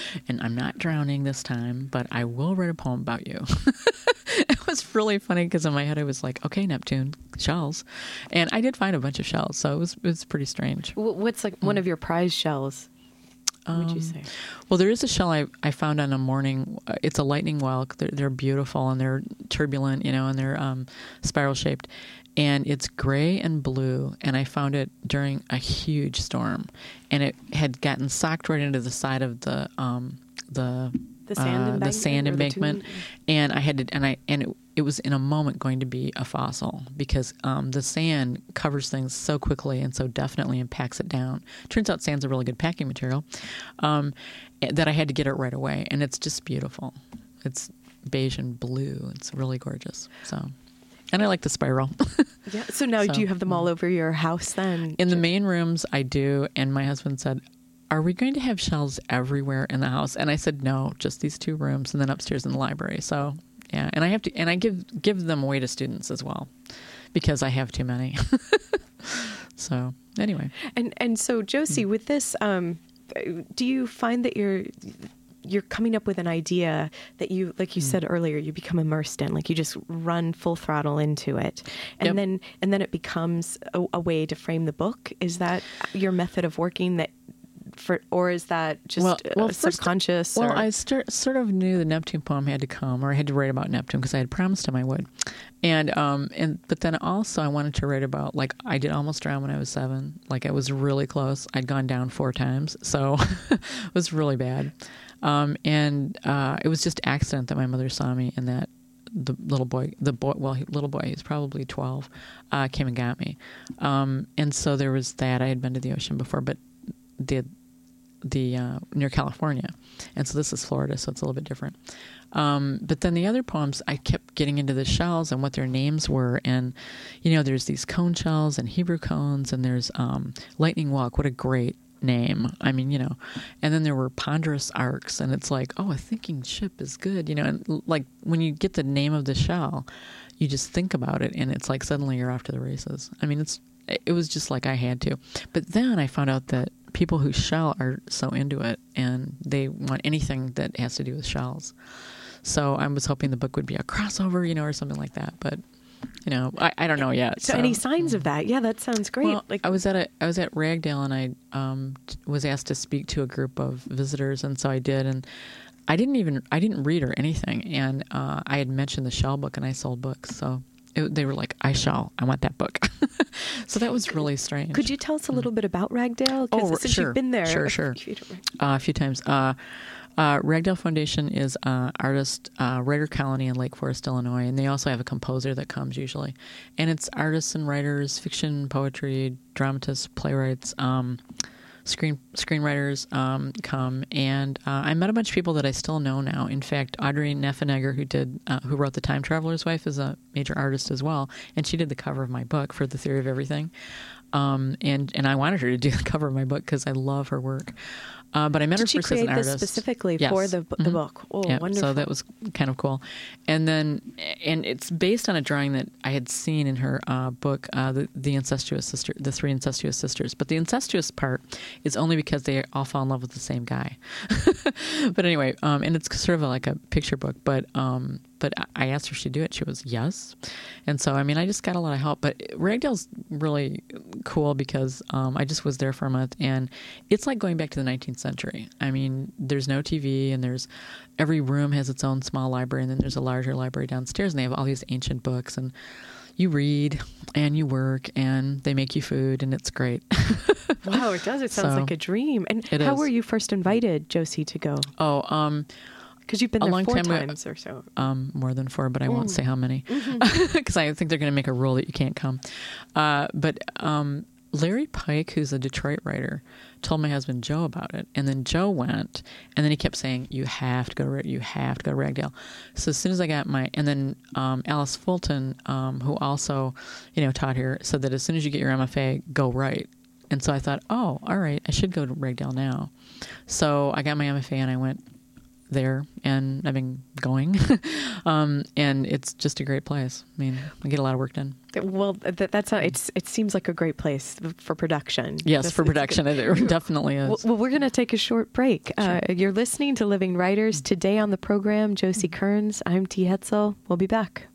S4: and I'm not drowning this time, but I will write a poem about you. it was really funny because in my head I was like, okay, Neptune, shells, and I did find a bunch of shells, so it was it was pretty strange.
S3: What's like one of your prize shells? Would you
S4: Um,
S3: say?
S4: Well, there is a shell I, I found on a morning. uh, It's a lightning whelk. They're, they're beautiful and they're turbulent, you know, and they're um, spiral shaped. And it's gray and blue. And I found it during a huge storm, and it had gotten socked right into the side of the um, the
S3: The sand
S4: uh, the
S3: embankment
S4: sand
S3: or the
S4: and I had to, and I and it, it was in a moment going to be a fossil because um, the sand covers things so quickly and so definitely and packs it down. Turns out sand's a really good packing material. Um, that I had to get it right away, and it's just beautiful. It's beige and blue. It's really gorgeous. So, and I like the spiral.
S3: Yeah. So now,
S4: So,
S3: do you have them all over your house then?
S4: In the main rooms, I do. And my husband said, Are we going to have shells everywhere in the house? And I said, No, just these two rooms and then upstairs in the library. So, yeah. And I have to, and I give, give them away to students as well because I have too many. so, anyway.
S3: And and so. Josie, with this, um, do you find that you're you're coming up with an idea that you, like you
S4: Hmm.
S3: said earlier, you become immersed in, like you just run full throttle into it, and
S4: Yep.
S3: then and then it becomes a, a way to frame the book. Is that your method of working? That for, or is that just uh,
S4: first-
S3: subconscious?
S4: Well,
S3: or-
S4: I sort of knew the Neptune poem had to come, or I had to write about Neptune because I had promised him I would. And um, and but then also I wanted to write about like I did almost drown when I was seven. Like I was really close. I'd gone down four times, so it was really bad. Um, and uh, it was just accident that my mother saw me and that the little boy, the boy, well, he, little boy, he's probably twelve, uh, came and got me. Um, and so there was that. I had been to the ocean before, but the the uh, near California, and so this is Florida, so it's a little bit different. Um, but then the other poems, I kept getting into the shells and what their names were, and you know, there's these cone shells and Hebrew cones, and there's um, lightning whelk. What a great name! I mean, you know, and then there were ponderous arks, and it's like, oh, a thinking ship is good, you know, and like when you get the name of the shell, you just think about it, and it's like suddenly you're off to the races. I mean, it's it was just like I had to. But then I found out that people who shell are so into it and they want anything that has to do with shells. So I was hoping the book would be a crossover, you know, or something like that. But you know, I, I don't know yet.
S3: So, any signs of that? Yeah, that sounds great.
S4: Well,
S3: like
S4: I was at a I was at Ragdale and I um, was asked to speak to a group of visitors, and so I did. And I didn't even I didn't read or anything, and uh, I had mentioned the Shell book, and I sold books, so it, they were like, "I shall, I want that book." so that was really strange.
S3: Could you tell us a little bit about Ragdale?
S4: Oh,
S3: since
S4: sure.
S3: you've been there,
S4: Sure, sure.
S3: if you
S4: uh, a few times. Uh, uh, Ragdale Foundation is uh, artist uh, writer colony in Lake Forest, Illinois, and they also have a composer that comes usually, and it's artists and writers, fiction, poetry, dramatists, playwrights. Um, Screen screenwriters um, come, and uh, I met a bunch of people that I still know now. In fact, Audrey Niffenegger, who did uh, who wrote the Time Traveler's Wife, is a major artist as well, and she did the cover of my book for the Theory of Everything. Um, and and I wanted her to do the cover of my book because I love her work. Uh, but I met
S3: Did
S4: her
S3: she
S4: an
S3: create this
S4: artist
S3: specifically
S4: Yes.
S3: for the the
S4: Mhm.
S3: book? Oh,
S4: yeah,
S3: wonderful!
S4: So that was kind of cool. And then, and it's based on a drawing that I had seen in her uh, book, uh, the, the incestuous sister, the three incestuous sisters. But the incestuous part is only because they all fall in love with the same guy. but anyway, um, and it's sort of like a picture book. But um, but I asked her if she'd do it. She was yes. And so I mean, I just got a lot of help. But Ragdale's really cool because um, I just was there for a month, and it's like going back to the 19th century. I mean, there's no TV, and there's every room has its own small library, and then there's a larger library downstairs, and they have all these ancient books and. You read and you work and they make you food and it's great.
S3: wow, it does. It sounds
S4: So,
S3: like a dream. And how
S4: is.
S3: were you first invited, Josie, to go?
S4: oh, um,
S3: Because you've been
S4: A
S3: there
S4: long
S3: four
S4: time ago-
S3: times or so.
S4: um, more than four, but I won't say how many
S3: Mm-hmm.
S4: because I think they're going to make a rule that you can't come. Uh, but um, Larry Pike, who's a Detroit writer, told my husband Joe about it, and then Joe went, and then he kept saying, "You have to go to you have to go to Ragdale." So as soon as I got my, and then um, Alice Fulton, um, who also, you know, taught here, said that as soon as you get your MFA, go right. And so I thought, oh, all right, I should go to Ragdale now. So I got my MFA and I went there, and I've been going, um, and it's just a great place. I mean, I get a lot of work done.
S3: Well, that, that's not, it's. It seems like a great place for production.
S4: Yes,
S3: This-
S4: for production, it definitely is.
S3: Well, we're going to take a short break. Uh, you're listening to Living Writers. Today on the program, Josie Kearns. I'm T. Hetzel. We'll be back.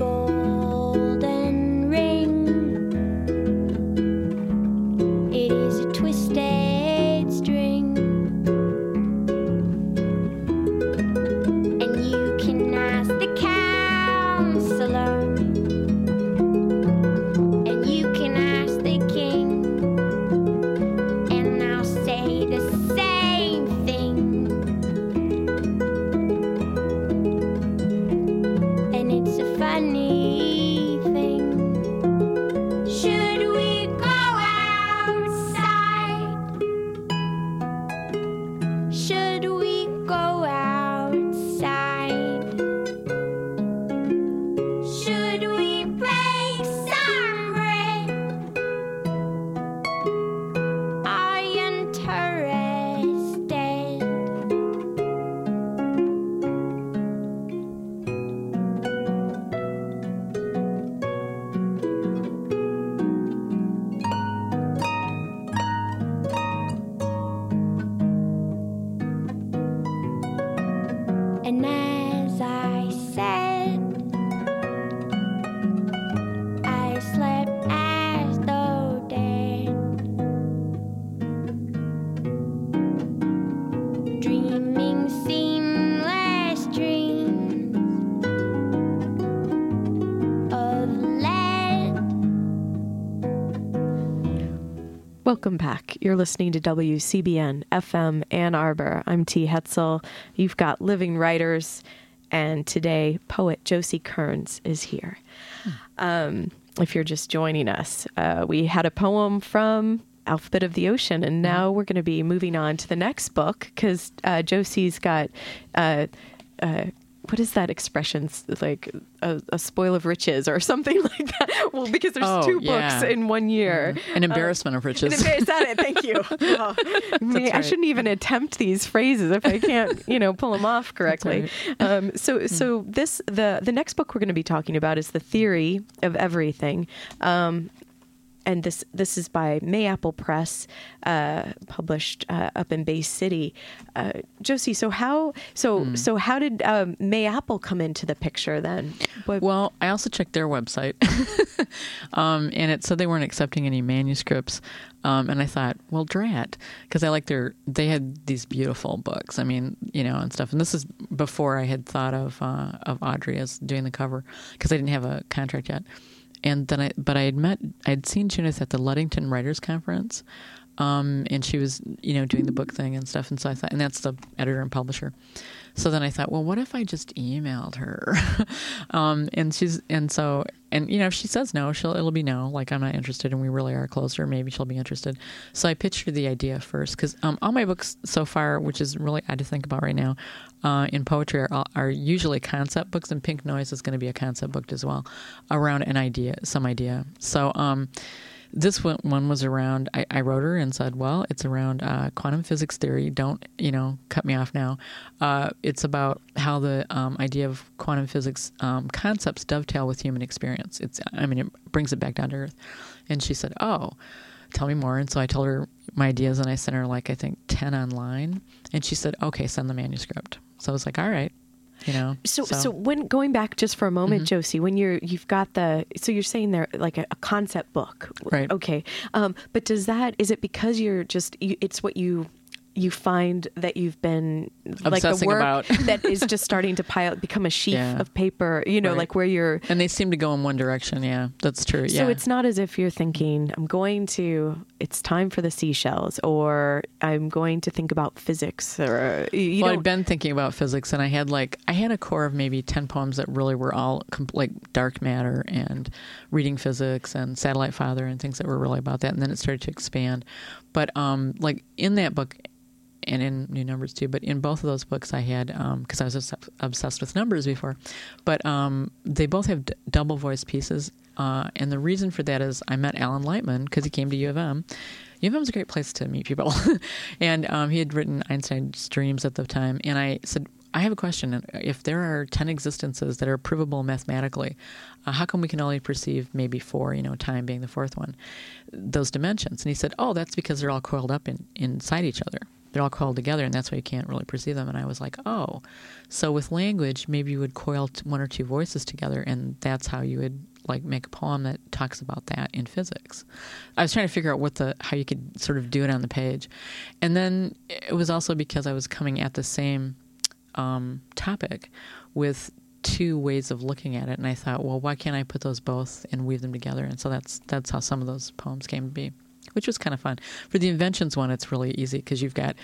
S6: Is
S3: You're listening to WCBN FM Ann Arbor. I'm T. Hetzel. You've got living writers, and today poet Josie Kearns is here. Um, if you're just joining us, uh, we had a poem from Alphabet of the Ocean, and now we're going to be moving on to the next book because uh, Josie's got. Uh, uh, what is that expression? Like a, a spoil of riches or something like that? Well, because there's
S4: Oh,
S3: two
S4: yeah.
S3: books in one year.
S4: An embarrassment of riches.
S3: Is that it? Thank you. Oh, me- I shouldn't even attempt these phrases if I can't, you know, pull them off correctly. Um, so, so this the the next book we're going to be talking about is the theory of everything. Um, and this this is by Mayapple Press, uh, published uh, up in Bay City. Uh, Josie, so how so so how did um, Mayapple come into the picture then? What,
S4: Well, I also checked their website, um, and it said they weren't accepting any manuscripts. Um, and I thought, well, drat, because I like their. They had these beautiful books. I mean, you know, and stuff. And this is before I had thought of uh, of Audrey as doing the cover because I didn't have a contract yet. And then I, but I had met, I'd seen Judith at the Ludington Writers Conference, um, and she was, you know, doing the book thing and stuff. And so I thought, and that's the editor and publisher. So then I thought, well, what if I just emailed her? um, and she's, and so, and you know, if she says no, she'll, it'll be no. Like I'm not interested, and we really are closer. Maybe she'll be interested. So I pitched her the idea first because um, all my books so far, which is really odd to think about right now, uh, in poetry are, are usually concept books, and Pink Noise is going to be a concept book as well, around an idea, some idea. So. Um, this one, one was around I, I wrote her and said well it's around uh, quantum physics theory. Don't you know cut me off now. Uh, it's about how the um, idea of quantum physics um, concepts dovetail with human experience. It's i mean it brings it back down to earth. And she said oh tell me more. And so i told her my ideas and i sent her like i think 10 online. And she said okay send the manuscript. So i was like all right you know?
S3: So, so, when going back just for a moment, Josie, when you're you've got the so you're saying there like a, a concept book,
S4: Right.
S3: Okay, um, but does that is it because you're just you, it's what you you find that you've been like the
S4: Obsessing
S3: work
S4: about.
S3: that is just starting to pile become a sheaf
S4: Yeah.
S3: of paper, you know,
S4: Right.
S3: like where you're.
S4: and they seem to go in one direction yeah that's true yeah.
S3: So it's not as if you're thinking, I'm going to, it's time for the seashells, or I'm going to think about physics, or you,
S4: well. I'd been thinking about physics, and I had like I had a core of maybe ten poems that really were all com- like dark matter and reading physics and satellite father and things that were really about that. And then it started to expand. But um, like in that book, and in New Numbers too. But in both of those books, I had because I was obsessed with numbers before. But um, they both have d- double voice pieces, uh, and the reason for that is I met Alan Lightman because he came to U of M. U of M is a great place to meet people, and um, he had written Einstein's Dreams at the time, and I said. I have a question. If there are 10 existences that are provable mathematically, uh, how come we can only perceive maybe four, you know, time being the fourth one, those dimensions? And he said, oh, that's because they're all coiled up in, inside each other. They're all coiled together and that's why you can't really perceive them. And i was like oh. So with language maybe you would coil one or two voices together and that's how you would like make a poem that talks about that in physics. I was trying to figure out what the how you could sort of do it on the page. And then it was also because i was coming at the same um, topic with two ways of looking at it and i thought well why can't i put those both and weave them together and so that's that's how some of those poems came to be which was kind of fun. For the inventions one, it's really easy because you've got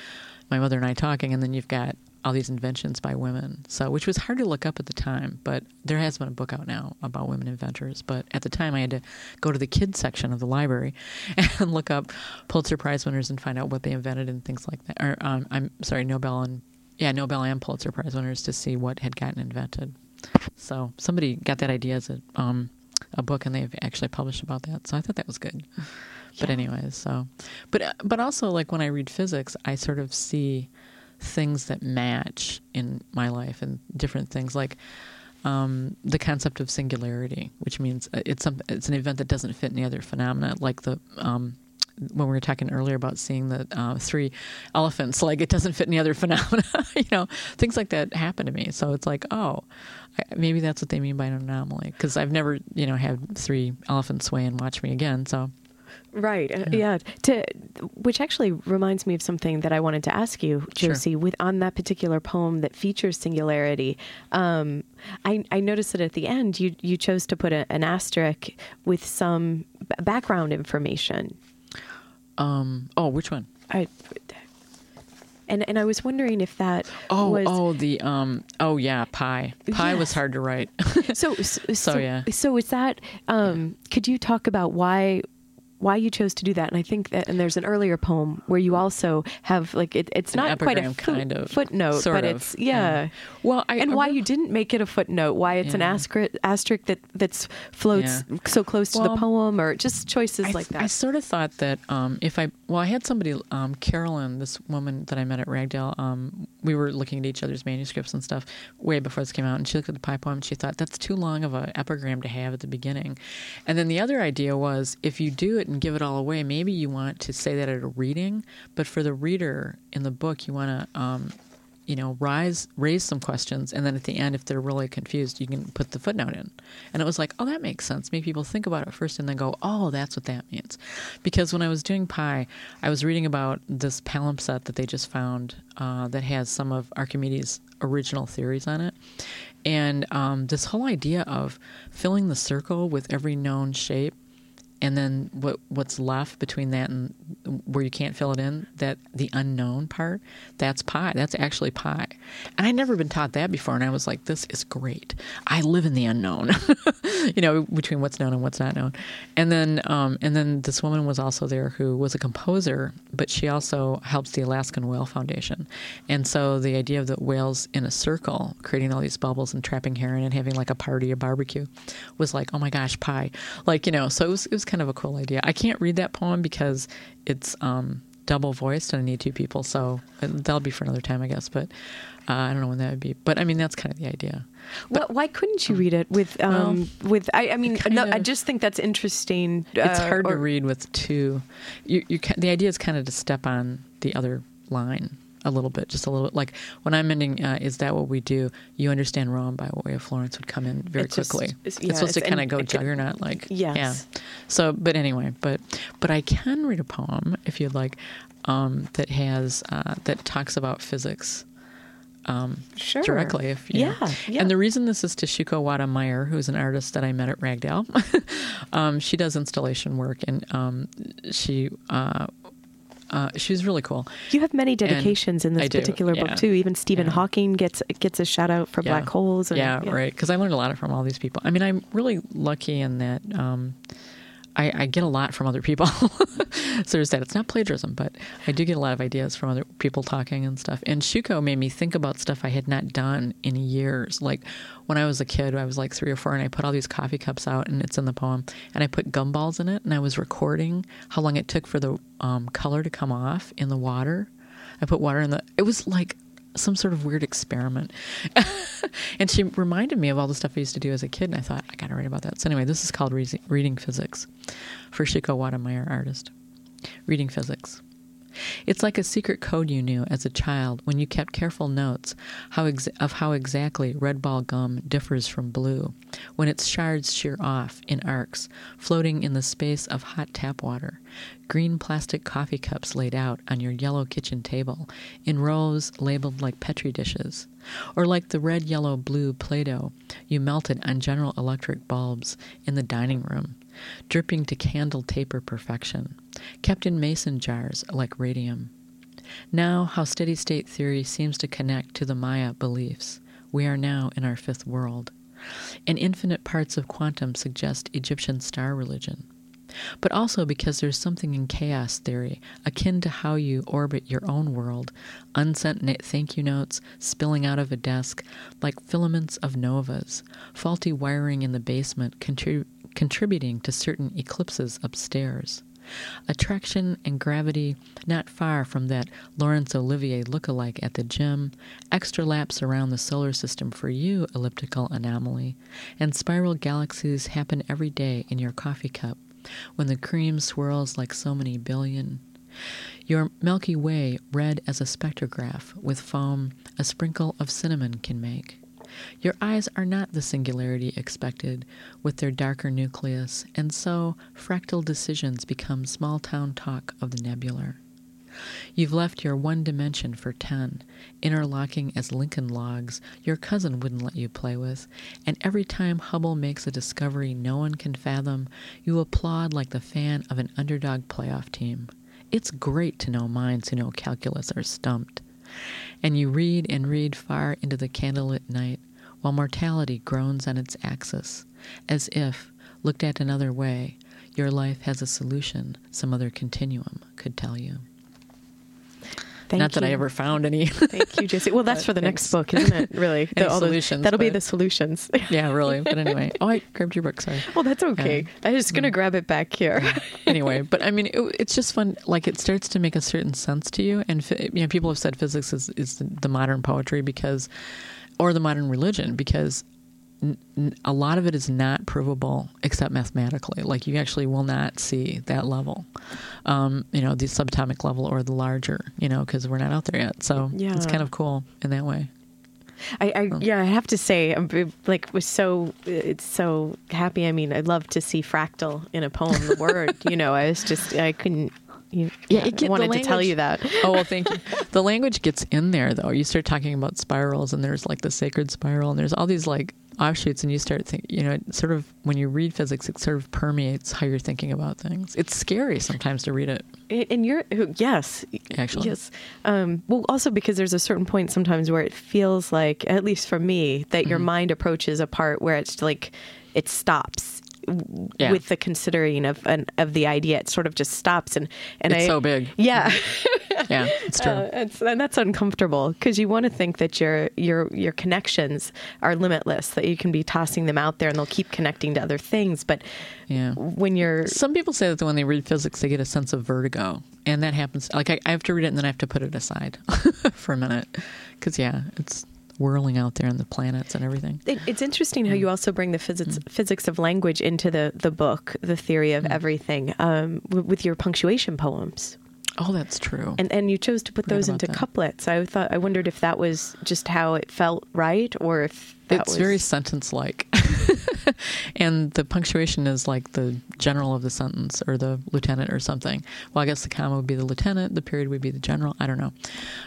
S4: my mother and I talking, and then you've got all these inventions by women. So, which was hard to look up at the time, but there has been a book out now about women inventors. But at the time, I had to go to the kids section of the library and look up Pulitzer Prize winners and find out what they invented and things like that. Or um, I'm sorry, Nobel and yeah, Nobel and Pulitzer Prize winners to see what had gotten invented. So somebody got that idea as a um, a book, and they've actually published about that. So I thought that was good. But anyways, so but but also like when I read physics, I sort of see things that match in my life and different things like um, the concept of singularity, which means uh, it's some it's an event that doesn't fit any other phenomena, like the um, when we were talking earlier about seeing the uh, three elephants, like it doesn't fit any other phenomena, you know, things like that happen to me. So it's like, oh, maybe that's what they mean by an anomaly, because I've never, you know, had three elephants sway and watch me again. So
S3: Right. uh, Yeah. To which actually reminds me of something that I wanted to ask you,
S4: Sure.
S3: Josie, with on that particular poem that features singularity. Um, I, I noticed that at the end you you chose to put a, an asterisk with some background information.
S4: Um. Oh, which one?
S3: I, and and I was wondering if that
S4: Oh,
S3: was
S4: oh, the um. Oh, yeah, pie. Pie was hard to write.
S3: so so, so
S4: yeah.
S3: So is that? Um, Could you talk about why? Why you chose to do that, and I think that, and there's an earlier poem where you also have like it, it's
S4: An
S3: not quite a foot-
S4: kind of,
S3: footnote, but
S4: of,
S3: it's yeah.
S4: yeah. Well, I-
S3: and
S4: I
S3: why
S4: re-
S3: you didn't make it a footnote, why it's an asterisk, asterisk that that's floats
S4: Yeah.
S3: so close to the poem, or just choices
S4: I,
S3: like that.
S4: I sort of thought that um, if I well, I had somebody, um, Carolyn, this woman that I met at Ragdale. Um, we were looking at each other's manuscripts and stuff way before this came out, and she looked at the pie poem and she thought that's too long of an epigram to have at the beginning. And then the other idea was if you do it and give it all away, maybe you want to say that at a reading, but for the reader in the book, you want to. Um, you know, rise raise some questions, and then at the end, if they're really confused, you can put the footnote in. And it was like, oh, that makes sense. Make people think about it first, and then go, oh, that's what that means. Because when I was doing Pi, I was reading about this palimpsest that they just found uh, that has some of Archimedes' original theories on it, and um, this whole idea of filling the circle with every known shape and then what what's left between that and where you can't fill it in that the unknown part that's pi that's actually pi and i'd never been taught that before and i was like this is great. I live in the unknown you know between what's known and what's not known. And then um, and then this woman was also there who was a composer but she also helps the alaskan whale foundation. And so the idea of the whales in a circle creating all these bubbles and trapping heron and having like a party a barbecue was like oh my gosh pie. Like you know so it was, it was kind of a cool idea i can't read that poem because it's um, double voiced and i need two people so that'll be for another time i guess but uh, i don't know when that would be but i mean that's kind of the idea
S3: Wh- why couldn't you read it with um, with? I, I mean, no, I just think that's interesting.
S4: it's
S3: uh,
S4: hard
S3: or-
S4: to read with two you, you ca the idea is kind of to step on the other line a little bit just a little bit like when i'm ending uh, is that what we do you understand rome by way of florence would come in very
S3: It's
S4: quickly
S3: it's-
S4: it's,
S3: yeah,
S4: supposed to kind of go juggernaut like
S3: Yes.
S4: yeah so but anyway but but i can read a poem if you'd like um, that has uh, that talks about physics um,
S3: Sure.
S4: directly. If.
S3: Yeah, yeah.
S4: And the reason this is Tashiko Wada Meyer, who's an artist that I met at Ragdale. um, she does installation work, and um, she uh, uh, she's really cool.
S3: You have many dedications in this
S4: do,
S3: particular
S4: yeah.
S3: book too. Even Stephen
S4: Yeah.
S3: Hawking gets gets a shout out for
S4: Yeah.
S3: black holes. And,
S4: yeah, right. Because I learned a lot from all these people. I mean, I'm really lucky in that um, I, I get a lot from other people. so there's that. It's not plagiarism, but I do get a lot of ideas from other people talking and stuff. And Shuko made me think about stuff I had not done in years. Like when I was a kid, I was like three or four, and I put all these coffee cups out, and it's in the poem, and I put gumballs in it, and I was recording how long it took for the um, color to come off in the water. I put water in the. It was like some sort of weird experiment. and she reminded me of all the stuff I used to do as a kid, and I thought, I got to write about that. So, anyway, this is called Re- Reading Physics for Shiko Wadameyer, artist. Reading Physics. It's like a secret code you knew as a child when you kept careful notes how ex- of how exactly red ball gum differs from blue, when its shards shear off in arcs, floating in the space of hot tap water, green plastic coffee cups laid out on your yellow kitchen table in rows labeled like Petri dishes, or like the red, yellow, blue Play Doh you melted on General Electric bulbs in the dining room, dripping to candle taper perfection, kept in mason jars like radium. Now, how steady state theory seems to connect to the Maya beliefs. We are now in our fifth world. And infinite parts of quantum suggest Egyptian star religion. But also because there's something in chaos theory akin to how you orbit your own world, unsent thank you notes spilling out of a desk like filaments of novas, faulty wiring in the basement contrib- contributing to certain eclipses upstairs. Attraction and gravity not far from that Laurence Olivier look-alike at the gym, extra laps around the solar system for you, elliptical anomaly, and spiral galaxies happen every day in your coffee cup when the cream swirls like so many billion. Your Milky Way red as a spectrograph with foam a sprinkle of cinnamon can make. Your eyes are not the singularity expected with their darker nucleus, and so fractal decisions become small town talk of the nebular. You've left your one dimension for ten, interlocking as Lincoln logs your cousin wouldn't let you play with, and every time Hubble makes a discovery no one can fathom, you applaud like the fan of an underdog playoff team. It's great to know minds who know calculus are stumped. And you read and read far into the candlelit night, while mortality groans on its axis, as if, looked at another way, your life has a solution some other continuum could tell you.
S3: Thank
S4: Not that I ever found any.
S3: Thank you, Jesse. Well, that's
S4: But
S3: for the next book, isn't it? Really,
S4: Any
S3: all those-
S4: solutions,
S3: that'll be the solutions.
S4: yeah, really. But anyway. Oh, I grabbed your book. Sorry.
S3: well, that's okay. I'm just gonna grab it back here.
S4: anyway, but I mean, it, it's just fun. Like it starts to make a certain sense to you, and you know, people have said physics is is the, the modern poetry because, or the modern religion because. A lot of it is not provable except mathematically. Like you actually will not see that level, um, you know, the subatomic level or the larger, you know, because we're not out there yet. So it's kind of cool in that way.
S3: I, I yeah, I have to say, I'm like was so it's so happy. I mean, I love to see fractal in a poem. The word, you know, I was just I couldn't. You,
S4: Yeah, it get-
S3: wanted to tell you that.
S4: oh well thank you the language gets in there though you start talking about spirals and there's like the sacred spiral and there's all these like offshoots and you start thinking you know it sort of when you read physics it sort of permeates how you're thinking about things it's scary sometimes to read it
S3: And- you're yes,
S4: Actually.
S3: yes. Um, well, also because there's a certain point sometimes where it feels like, at least for me, that your
S4: Mm-hmm.
S3: mind approaches a part where it's like it stops
S4: Yeah.
S3: with the considering of an, of the idea. It sort of just stops, and and
S4: It's
S3: I,
S4: so big.
S3: Yeah,
S4: yeah it's true
S3: Uh, it's, and that's uncomfortable because you want to think that your your your connections are limitless, that you can be tossing them out there and they'll keep connecting to other things. But
S4: yeah
S3: when you're
S4: some people say that when they read physics they get a sense of vertigo and that happens like i, I have to read it and then i have to put it aside for a minute because yeah it's whirling out there in the planets and everything.
S3: It, it's interesting how mm. you also bring the physics mm. physics of language into the the book, the theory of mm. everything, um, w- with your punctuation poems,
S4: oh that's true.
S3: And and you chose to put those into
S4: that.
S3: couplets. I thought I wondered if that was just how it felt right, or if that
S4: it's
S3: was
S4: very sentence like and the punctuation is like the general of the sentence or the lieutenant or something. Well i guess the comma would be the lieutenant the period would be the general i don't know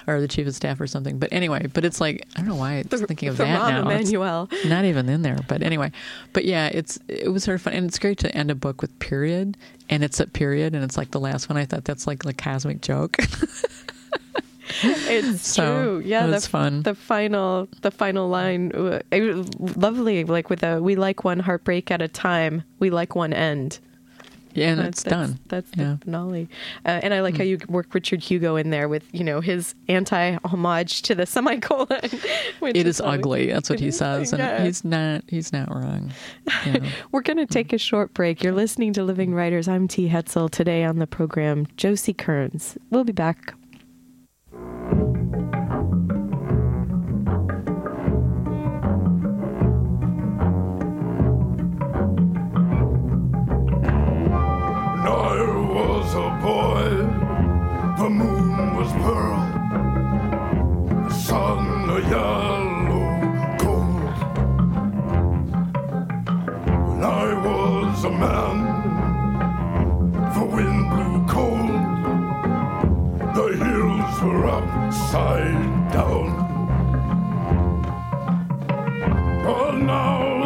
S4: or the chief of staff or something. But anyway but it's like i don't know why it's thinking of that now. It's not even in there but anyway. But yeah it's it was sort of fun and it's great to end a book with period and it's a period and it's like the last one. I thought that's like the cosmic joke
S3: It's
S4: So,
S3: true. Yeah, the,
S4: fun.
S3: The final, the final line, uh, lovely. Like with a, we like one heartbreak at a time. We like one end.
S4: yeah and
S3: That-
S4: it's
S3: that's,
S4: done
S3: That's
S4: yeah.
S3: the finale. Uh, and I like how you work Richard Hugo in there with you know his anti homage to the semicolon. which
S4: It is
S3: always-
S4: ugly. That's what he says, and
S3: Yeah.
S4: he's not. He's not wrong. You know.
S3: We're going to take a short break. You're listening to Living Writers. I'm T. Hetzel. Today on the program, Josie Kearns. We'll be back.
S5: I was a boy, the moon upside down. But now